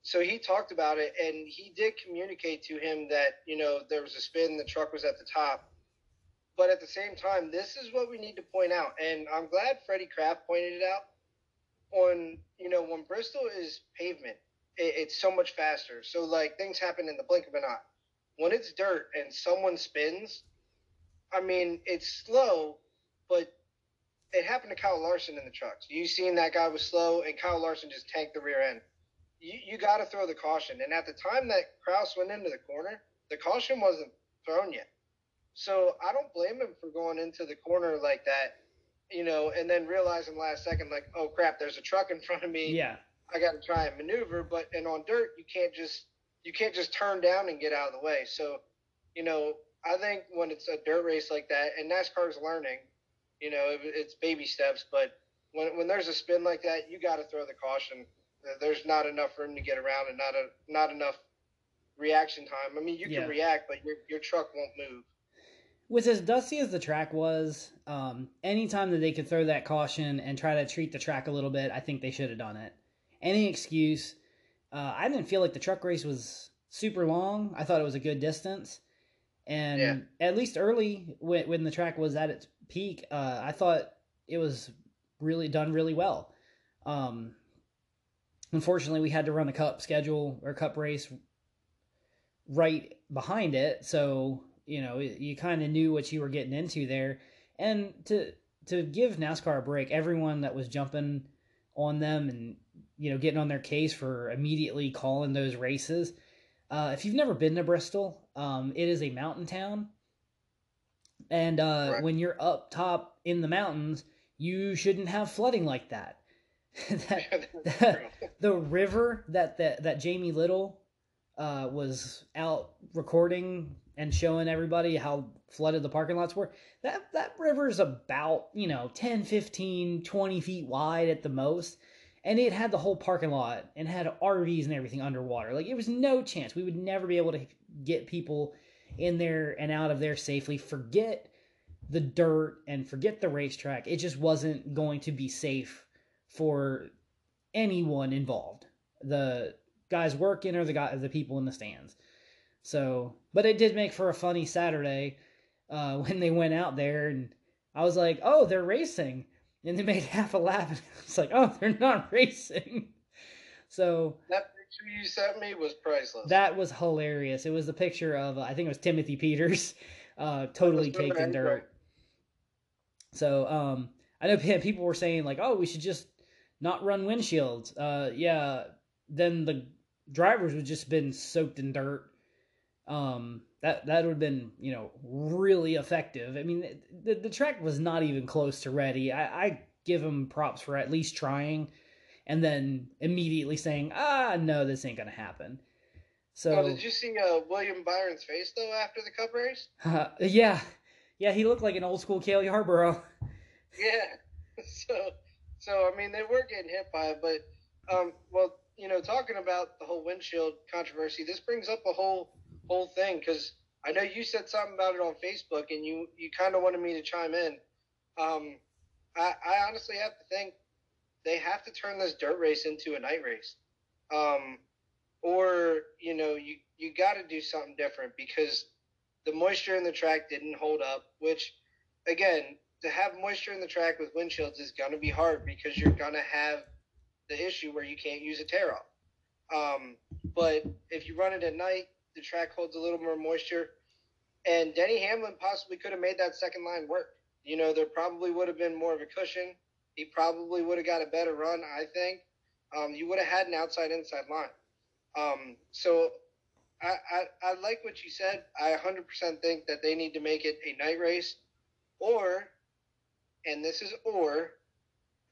so he talked about it, and he did communicate to him that you know there was a spin, the truck was at the top, but at the same time, this is what we need to point out, and I'm glad Freddie Kraft pointed it out. On you know when Bristol is pavement, it, it's so much faster. So like things happen in the blink of an eye when it's dirt and someone spins, I mean, it's slow, but it happened to Kyle Larson in the trucks. You seen that guy was slow, and Kyle Larson just tanked the rear end. You, you got to throw the caution. And at the time that Kraus went into the corner, the caution wasn't thrown yet. So I don't blame him for going into the corner like that, you know, and then realizing last second, like, oh crap, there's a truck in front of me. Yeah. I got to try and maneuver. But and on dirt, you can't just you can't just turn down and get out of the way. So, you know, I think when it's a dirt race like that, and NASCAR's learning, you know, it, it's baby steps, but when, when there's a spin like that, you got to throw the caution. There's not enough room to get around and not a, not enough reaction time. I mean, you can react, but your, your truck won't move. With as dusty as the track was, um, anytime that they could throw that caution and try to treat the track a little bit, I think they should have done it. Any excuse uh, I didn't feel like the truck race was super long. I thought it was a good distance, and yeah. at least early when when the track was at its peak, uh, I thought it was really done really well. Um, unfortunately, we had to run a cup schedule or cup race right behind it, so you know you kind of knew what you were getting into there, and to to give NASCAR a break, everyone that was jumping on them and you know, getting on their case for immediately calling those races. Uh, if you've never been to Bristol, um, it is a mountain town. And uh, right. when you're up top in the mountains, you shouldn't have flooding like that. *laughs* that, that *laughs* the river that, that, that Jamie Little uh, was out recording and showing everybody how flooded the parking lots were, that, that river's about, you know, 10, 15, 20 feet wide at the most and it had the whole parking lot and had RVs and everything underwater. Like it was no chance we would never be able to get people in there and out of there safely. Forget the dirt and forget the racetrack. It just wasn't going to be safe for anyone involved. The guys working or the guy the people in the stands. So, but it did make for a funny Saturday uh, *laughs* when they went out there and I was like, "Oh, they're racing." and they made *laughs* half a lap. And it's like, oh, they're not *laughs* racing. So that picture you sent me was priceless. That was hilarious. It was the picture of I think it was Timothy Peters, uh, totally caked in dirt. So um, I know people were saying like, oh, we should just not run windshields. Uh, yeah, then the drivers would just been soaked in dirt. Um, that that would have been you know really effective. I mean, the the track was not even close to ready. I, I give him props for at least trying, and then immediately saying, ah, no, this ain't gonna happen. So oh, did you see uh, William Byron's face though after the Cup race? *laughs* Uh, yeah, yeah, he looked like an old school Cale Yarborough. Yeah, *laughs* so so I mean they were getting hit by it, but um, well, you know, talking about the whole windshield controversy, this brings up a whole whole thing because I know you said something about it on Facebook, and you you kind of wanted me to chime in. Um, I, I honestly have to think they have to turn this dirt race into a night race, um, or you know you you got to do something different because the moisture in the track didn't hold up. Which, again, to have moisture in the track with windshields is gonna be hard because you're gonna have the issue where you can't use a tear off. Um, but if you run it at night, the track holds a little more moisture. And Denny Hamlin possibly could have made that second line work. You know, there probably would have been more of a cushion. He probably would have got a better run, I think. Um, you would have had an outside inside line. Um, so I, I, I like what you said. I 100% think that they need to make it a night race. Or, and this is or,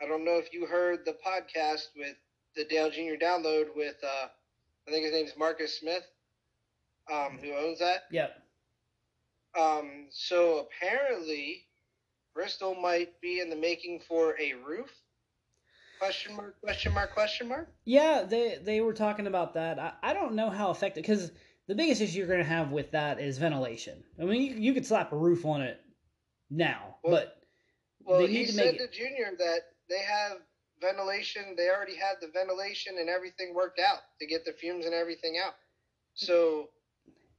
I don't know if you heard the podcast with the Dale Jr. download with, uh, I think his name is Marcus Smith um, who owns that. Yep. Um, so apparently, Bristol might be in the making for a roof. Question mark? Question mark? Question mark? Yeah, they they were talking about that. I, I don't know how effective because the biggest issue you're going to have with that is ventilation. I mean, you, you could slap a roof on it now, well, but well, he said to Junior that they have ventilation. They already had the ventilation and everything worked out to get the fumes and everything out. So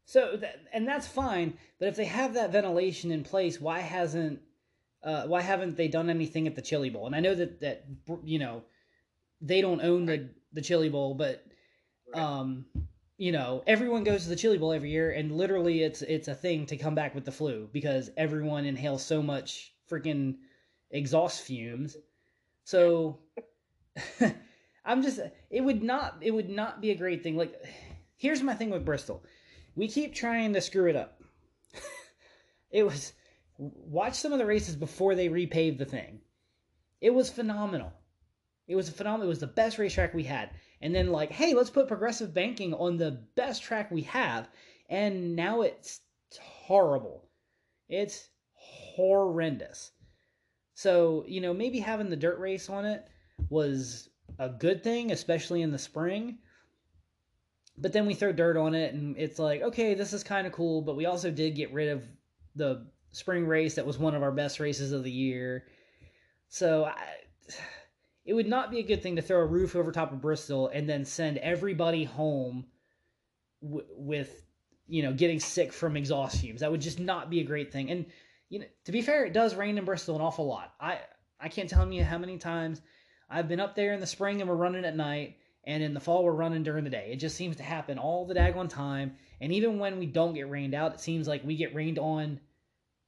so, and that's fine. But if they have that ventilation in place, why hasn't uh, why haven't they done anything at the Chili Bowl? And I know that that you know they don't own the the Chili Bowl, but um, you know everyone goes to the Chili Bowl every year, and literally it's it's a thing to come back with the flu because everyone inhales so much freaking exhaust fumes. So *laughs* I'm just it would not it would not be a great thing. Like here's my thing with Bristol we keep trying to screw it up. *laughs* it was watch some of the races before they repaved the thing. It was phenomenal. It was a phenomenal. It was the best racetrack we had. And then like, hey, let's put progressive banking on the best track we have. And now it's horrible. It's horrendous. So, you know, maybe having the dirt race on it was a good thing, especially in the spring. But then we throw dirt on it and it's like okay this is kind of cool but we also did get rid of the spring race that was one of our best races of the year. So I, *sighs* it would not be a good thing to throw a roof over top of bristol and then send everybody home w- with you know getting sick from exhaust fumes. That would just not be a great thing. And you know to be fair it does rain in bristol an awful lot i i can't tell you how many times i've been up there in the spring and we're running at night and in the fall we're running during the day. It just seems to happen all the daggone time. And even when we don't get rained out, it seems like we get rained on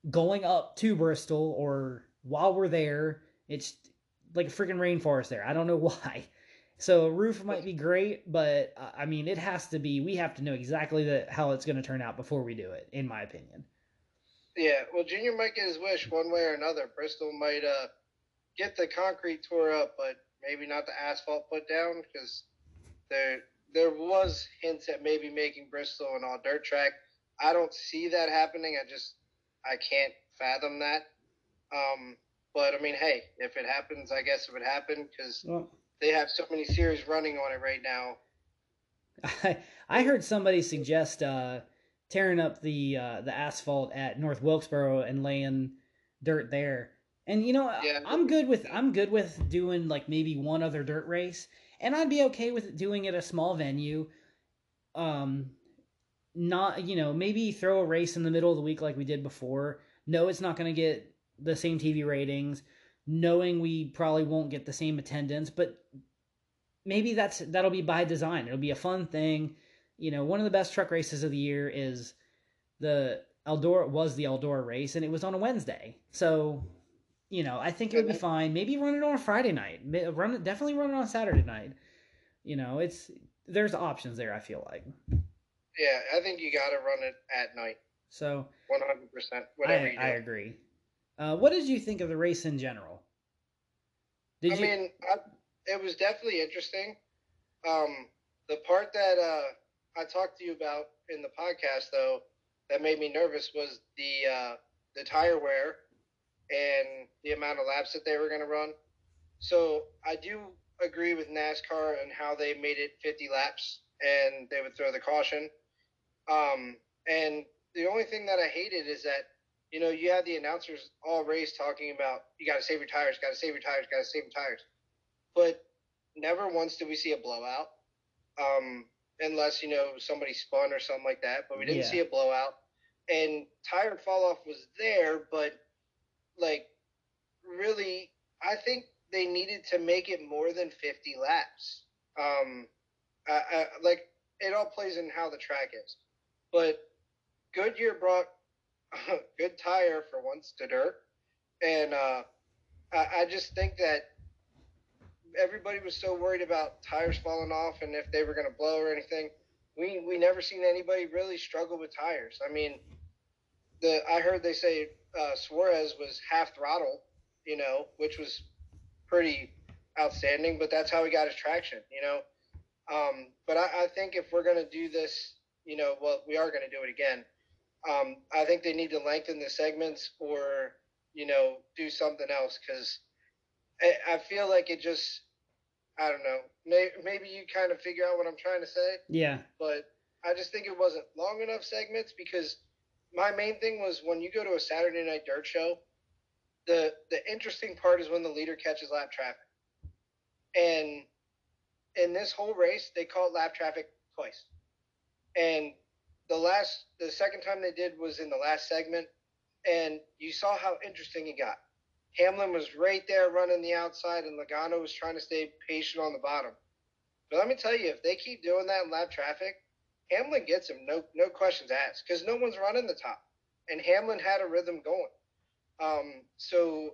going up to Bristol or while we're there. It's like a freaking rainforest there. I don't know *laughs* why. So a roof might be great, but uh, I mean, it has to be. We have to know exactly the, how it's going to turn out before we do it, in my opinion. Yeah, well, Junior might get his wish one way or another. Bristol might uh, get the concrete tore up, but maybe not the asphalt put down because there there was hints at maybe making Bristol an all dirt track. I don't see that happening. I just I can't fathom that. Um, but I mean, hey, if it happens, I guess if it happened because well, they have so many series running on it right now. I *laughs* I heard somebody suggest uh, tearing up the uh, the asphalt at North Wilkesboro and laying dirt there. And you know, yeah. I'm good with I'm good with doing like maybe one other dirt race, and I'd be okay with doing it a small venue. Um, not you know maybe throw a race in the middle of the week like we did before. No, it's not going to get the same TV ratings, knowing we probably won't get the same attendance, but maybe that's that'll be by design. It'll be a fun thing. You know, one of the best truck races of the year is the Eldora was the Eldora race, and it was on a Wednesday. So, you know, I think it would be fine. Maybe run it on a Friday night. Run it definitely run it on Saturday night. You know, it's there's options there. I feel like. Yeah, I think you got to run it at night. So. One hundred percent. Whatever I, you do. I agree. Uh, what did you think of the race in general? Did I you... mean, I, it was definitely interesting. Um, the part that uh, I talked to you about in the podcast, though, that made me nervous was the uh, the tire wear and the amount of laps that they were going to run. So I do agree with NASCAR and how they made it 50 laps and they would throw the caution. Um, and the only thing that I hated is that you know you had the announcers all race talking about you got to save your tires, got to save your tires, got to save your tires, but never once did we see a blowout. Um, unless you know somebody spun or something like that. But we didn't yeah. see a blowout, and tire fall off was there, but like really, I think they needed to make it more than 50 laps. Um, I, I, like it all plays in how the track is, but Goodyear brought a *laughs* good tire for once to dirt, and uh, I, I just think that everybody was so worried about tires falling off and if they were going to blow or anything. We we never seen anybody really struggle with tires. I mean, the I heard they say uh, Suarez was half throttle, you know, which was pretty outstanding. But that's how he got his traction, you know. Um, but I, I think if we're going to do this, you know, well, we are going to do it again. Um, I think they need to lengthen the segments or you know do something else because I, I feel like it just I don't know. Maybe, maybe you kind of figure out what I'm trying to say. Yeah. But I just think it wasn't long enough segments because my main thing was when you go to a Saturday night dirt show, the the interesting part is when the leader catches lap traffic. And in this whole race, they caught lap traffic twice. And the last the second time they did was in the last segment and you saw how interesting it got. Hamlin was right there running the outside, and Logano was trying to stay patient on the bottom. But let me tell you, if they keep doing that in lap traffic, Hamlin gets him, no no questions asked, because no one's running the top, and Hamlin had a rhythm going. Um, so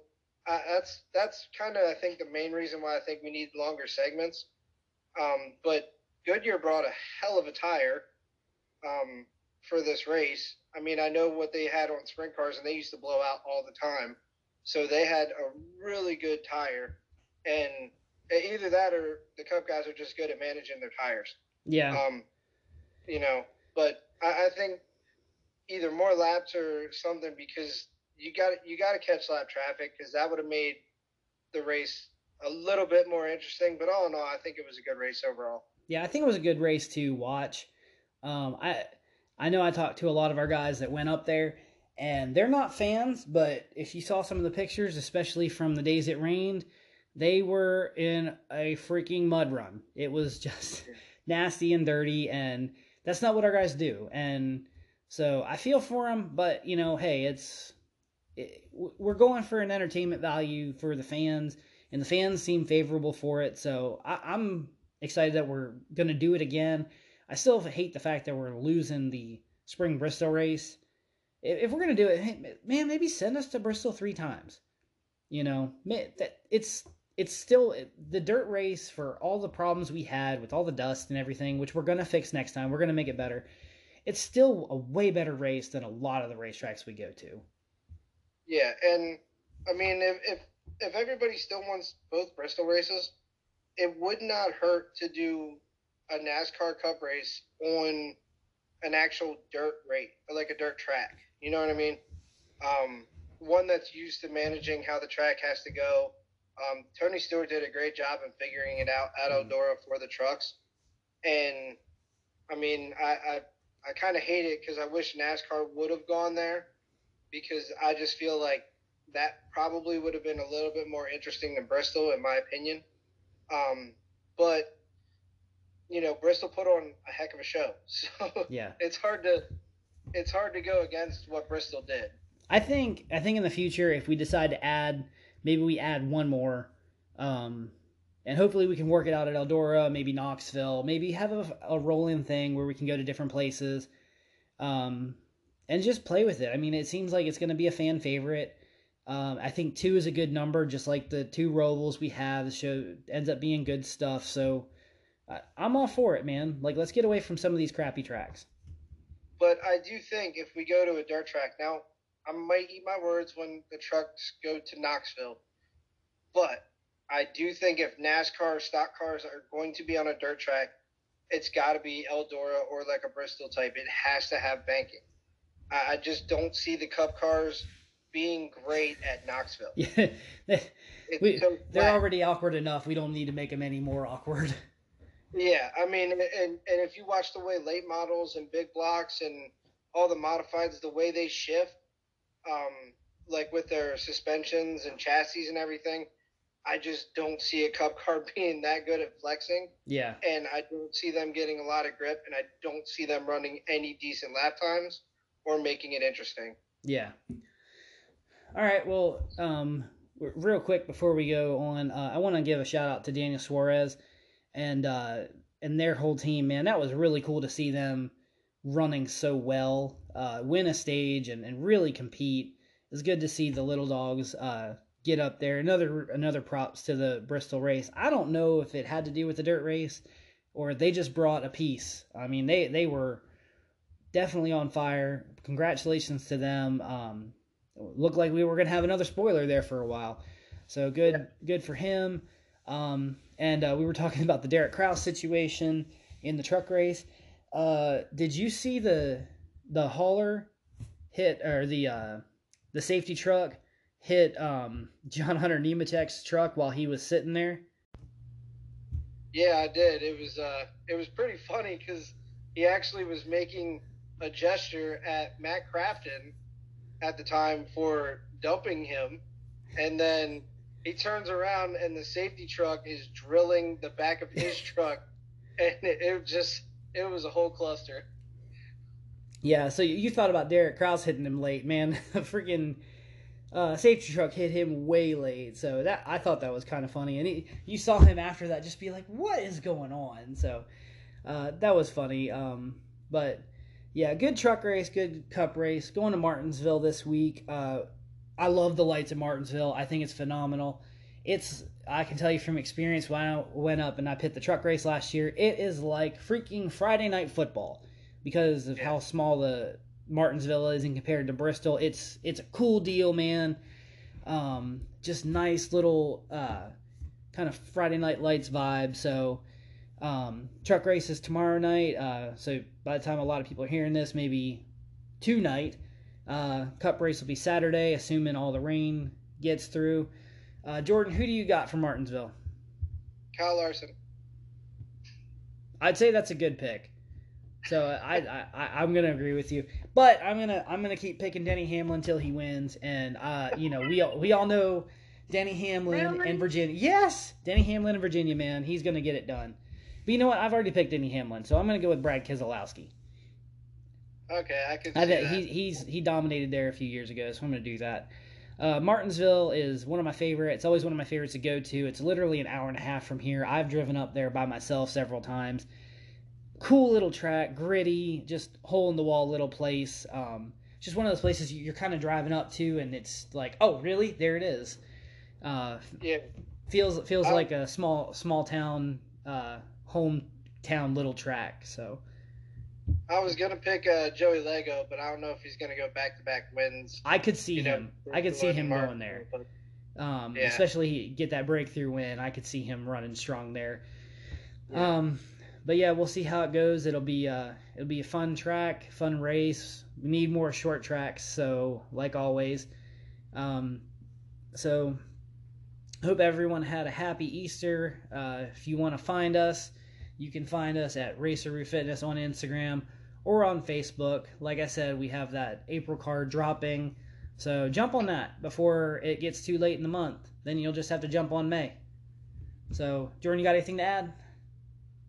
uh, that's that's kind of I think the main reason why I think we need longer segments. Um, but Goodyear brought a hell of a tire um, for this race. I mean, I know what they had on sprint cars, and they used to blow out all the time. So they had a really good tire, and either that or the Cup guys are just good at managing their tires. Yeah. Um, you know, but I, I think either more laps or something because you got you got to catch lap traffic because that would have made the race a little bit more interesting. But all in all, I think it was a good race overall. Yeah, I think it was a good race to watch. Um, I I know I talked to a lot of our guys that went up there, and they're not fans, but if you saw some of the pictures, especially from the days it rained, they were in a freaking mud run. It was *laughs* just nasty and dirty, and that's not what our guys do. And so I feel for them, but you know, hey, it's it, we're going for an entertainment value for the fans, and the fans seem favorable for it. So I, I'm excited that we're gonna do it again. I still hate the fact that we're losing the spring Bristol race if we're gonna do it, hey, man, maybe send us to Bristol three times. You know, that it's it's still the dirt race for all the problems we had with all the dust and everything, which we're gonna fix next time. We're gonna make it better. It's still a way better race than a lot of the racetracks we go to. Yeah, and I mean, if if, if everybody still wants both Bristol races, it would not hurt to do a NASCAR Cup race on an actual dirt rate, like a dirt track. You know what I mean? Um, one that's used to managing how the track has to go. Um, Tony Stewart did a great job in figuring it out at mm-hmm. Eldora for the trucks. And I mean, I I, I kind of hate it because I wish NASCAR would have gone there because I just feel like that probably would have been a little bit more interesting than Bristol, in my opinion. Um, but you know, Bristol put on a heck of a show, *laughs* so yeah, it's hard to it's hard to go against what Bristol did. I think I think in the future, if we decide to add, maybe we add one more, um, and hopefully we can work it out at Eldora, maybe Knoxville, maybe have a, a rolling thing where we can go to different places, um, and just play with it. I mean, it seems like it's going to be a fan favorite. Um, I think two is a good number, just like the two Rovals we have. The show ends up being good stuff, so I, I'm all for it, man. Like, let's get away from some of these crappy tracks. But I do think if we go to a dirt track now, I might eat my words when the trucks go to Knoxville, but I do think if NASCAR stock cars are going to be on a dirt track, it's got to be Eldora or like a Bristol type. It has to have banking. I just don't see the Cup cars being great at Knoxville. *laughs* Yeah, we, so they're already awkward enough. We don't need to make them any more awkward. *laughs* Yeah, I mean, and and if you watch the way late models and big blocks and all the modifieds, the way they shift, um, like with their suspensions and chassis and everything, I just don't see a Cup *laughs* car being that good at flexing. Yeah. And I don't see them getting a lot of grip, and I don't see them running any decent lap times or making it interesting. Yeah. All right. Well, um, real quick before we go on, uh, I want to give a shout out to Daniel Suarez and uh, and their whole team. Man, that was really cool to see them running so well, uh, win a stage, and, and really compete. It's good to see the little dogs uh, get up there. Another another props to the Bristol race. I don't know if it had to do with the dirt race or they just brought a piece. I mean, they they were definitely on fire. Congratulations to them. Um, looked like we were gonna have another spoiler there for a while, so good yeah. good for him. Um, and uh, we were talking *laughs* about the Derek Kraus situation in the truck race. Uh, did you see the the hauler hit or the uh, the safety truck hit um, *laughs* John Hunter Nemechek's truck while he was sitting there? Yeah, I did. It was uh, it was pretty funny because he actually was making a gesture at Matt Crafton at the time for dumping him, and then he turns around and the safety truck is drilling the back of his *laughs* truck, and it, it just it was a whole cluster. Yeah, so you thought about Derek Kraus hitting him late, man. *laughs* The freaking uh, safety truck hit him way late, so that I thought that was kind of funny. And he, you saw him after that just be like, "What is going on?" So uh, that was funny. Um, but yeah, good truck race, good cup race. Going to Martinsville this week. Uh, I love the lights at Martinsville. I think it's phenomenal. It's I can tell you from experience when I went up and I pit the truck race last year, it is like freaking Friday night football because of how small the Martinsville is and compared to Bristol. It's it's a cool deal, man. Um, just nice little uh, kind of Friday night lights vibe. So um, truck race is tomorrow night. Uh, so by the time a lot of people are hearing this, maybe tonight. Uh, cup race will be Saturday, assuming all the rain gets through. Uh, Jordan, who do you got from Martinsville? Kyle Larson. I'd say that's a good pick. So I, I I'm gonna agree with you, but I'm gonna I'm gonna keep picking Denny Hamlin until he wins, and uh, you know we all, we all know Denny Hamlin really? and Virginia. Yes, Denny Hamlin and Virginia, man, he's gonna get it done. But you know what? I've already picked Denny Hamlin, so I'm gonna go with Brad Keselowski. Okay, I can. I think he he's he dominated there a few years ago, so I'm gonna do that. Uh, Martinsville is one of my favorites. It's always one of my favorites to go to. It's literally an hour and a half from here. I've driven up there by myself several times. Cool little track, gritty, just hole in the wall little place. Um, just one of those places you're kind of driving up to, and it's like, oh, really? There it is. Uh, yeah. Feels feels like a small small town, uh, hometown little track. So I was gonna pick uh, Joey Logano, but I don't know if he's gonna go back to back wins. I could see him. Know, I could see him going there. Um, yeah. Especially get that breakthrough win. I could see him running strong there. Yeah. Um, but yeah, we'll see how it goes. It'll be uh, it'll be a fun track, fun race. We need more short tracks, so like always. Um, so hope everyone had a happy Easter. Uh, if you want to find us, you can find us at Raceroo Fitness on Instagram or on Facebook. Like I said, we have that April card dropping. So jump on that before it gets too late in the month. Then you'll just have to jump on May. So, Jordan, you got anything to add?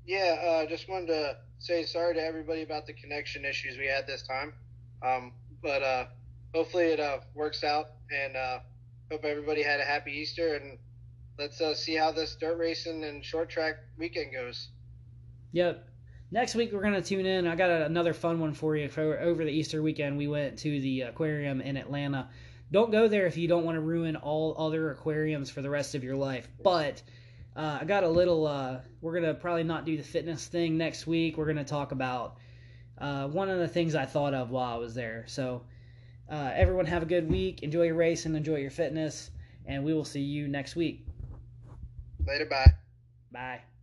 Yeah, uh, just wanted to say sorry to everybody about the connection issues we had this time. Um, but uh, hopefully it uh, works out, and uh, hope everybody had a happy Easter and let's uh, see how this dirt racing and short track weekend goes. Yep. Next week we're gonna tune in. I got another fun one for you. For over the Easter weekend, we went to the aquarium in Atlanta. Don't go there if you don't want to ruin all other aquariums for the rest of your life. But uh, I got a little. Uh, we're gonna probably not do the fitness thing next week. We're gonna talk about uh, one of the things I thought of while I was there. So uh, everyone have a good week. Enjoy your race and enjoy your fitness. And we will see you next week. Later, bye. Bye.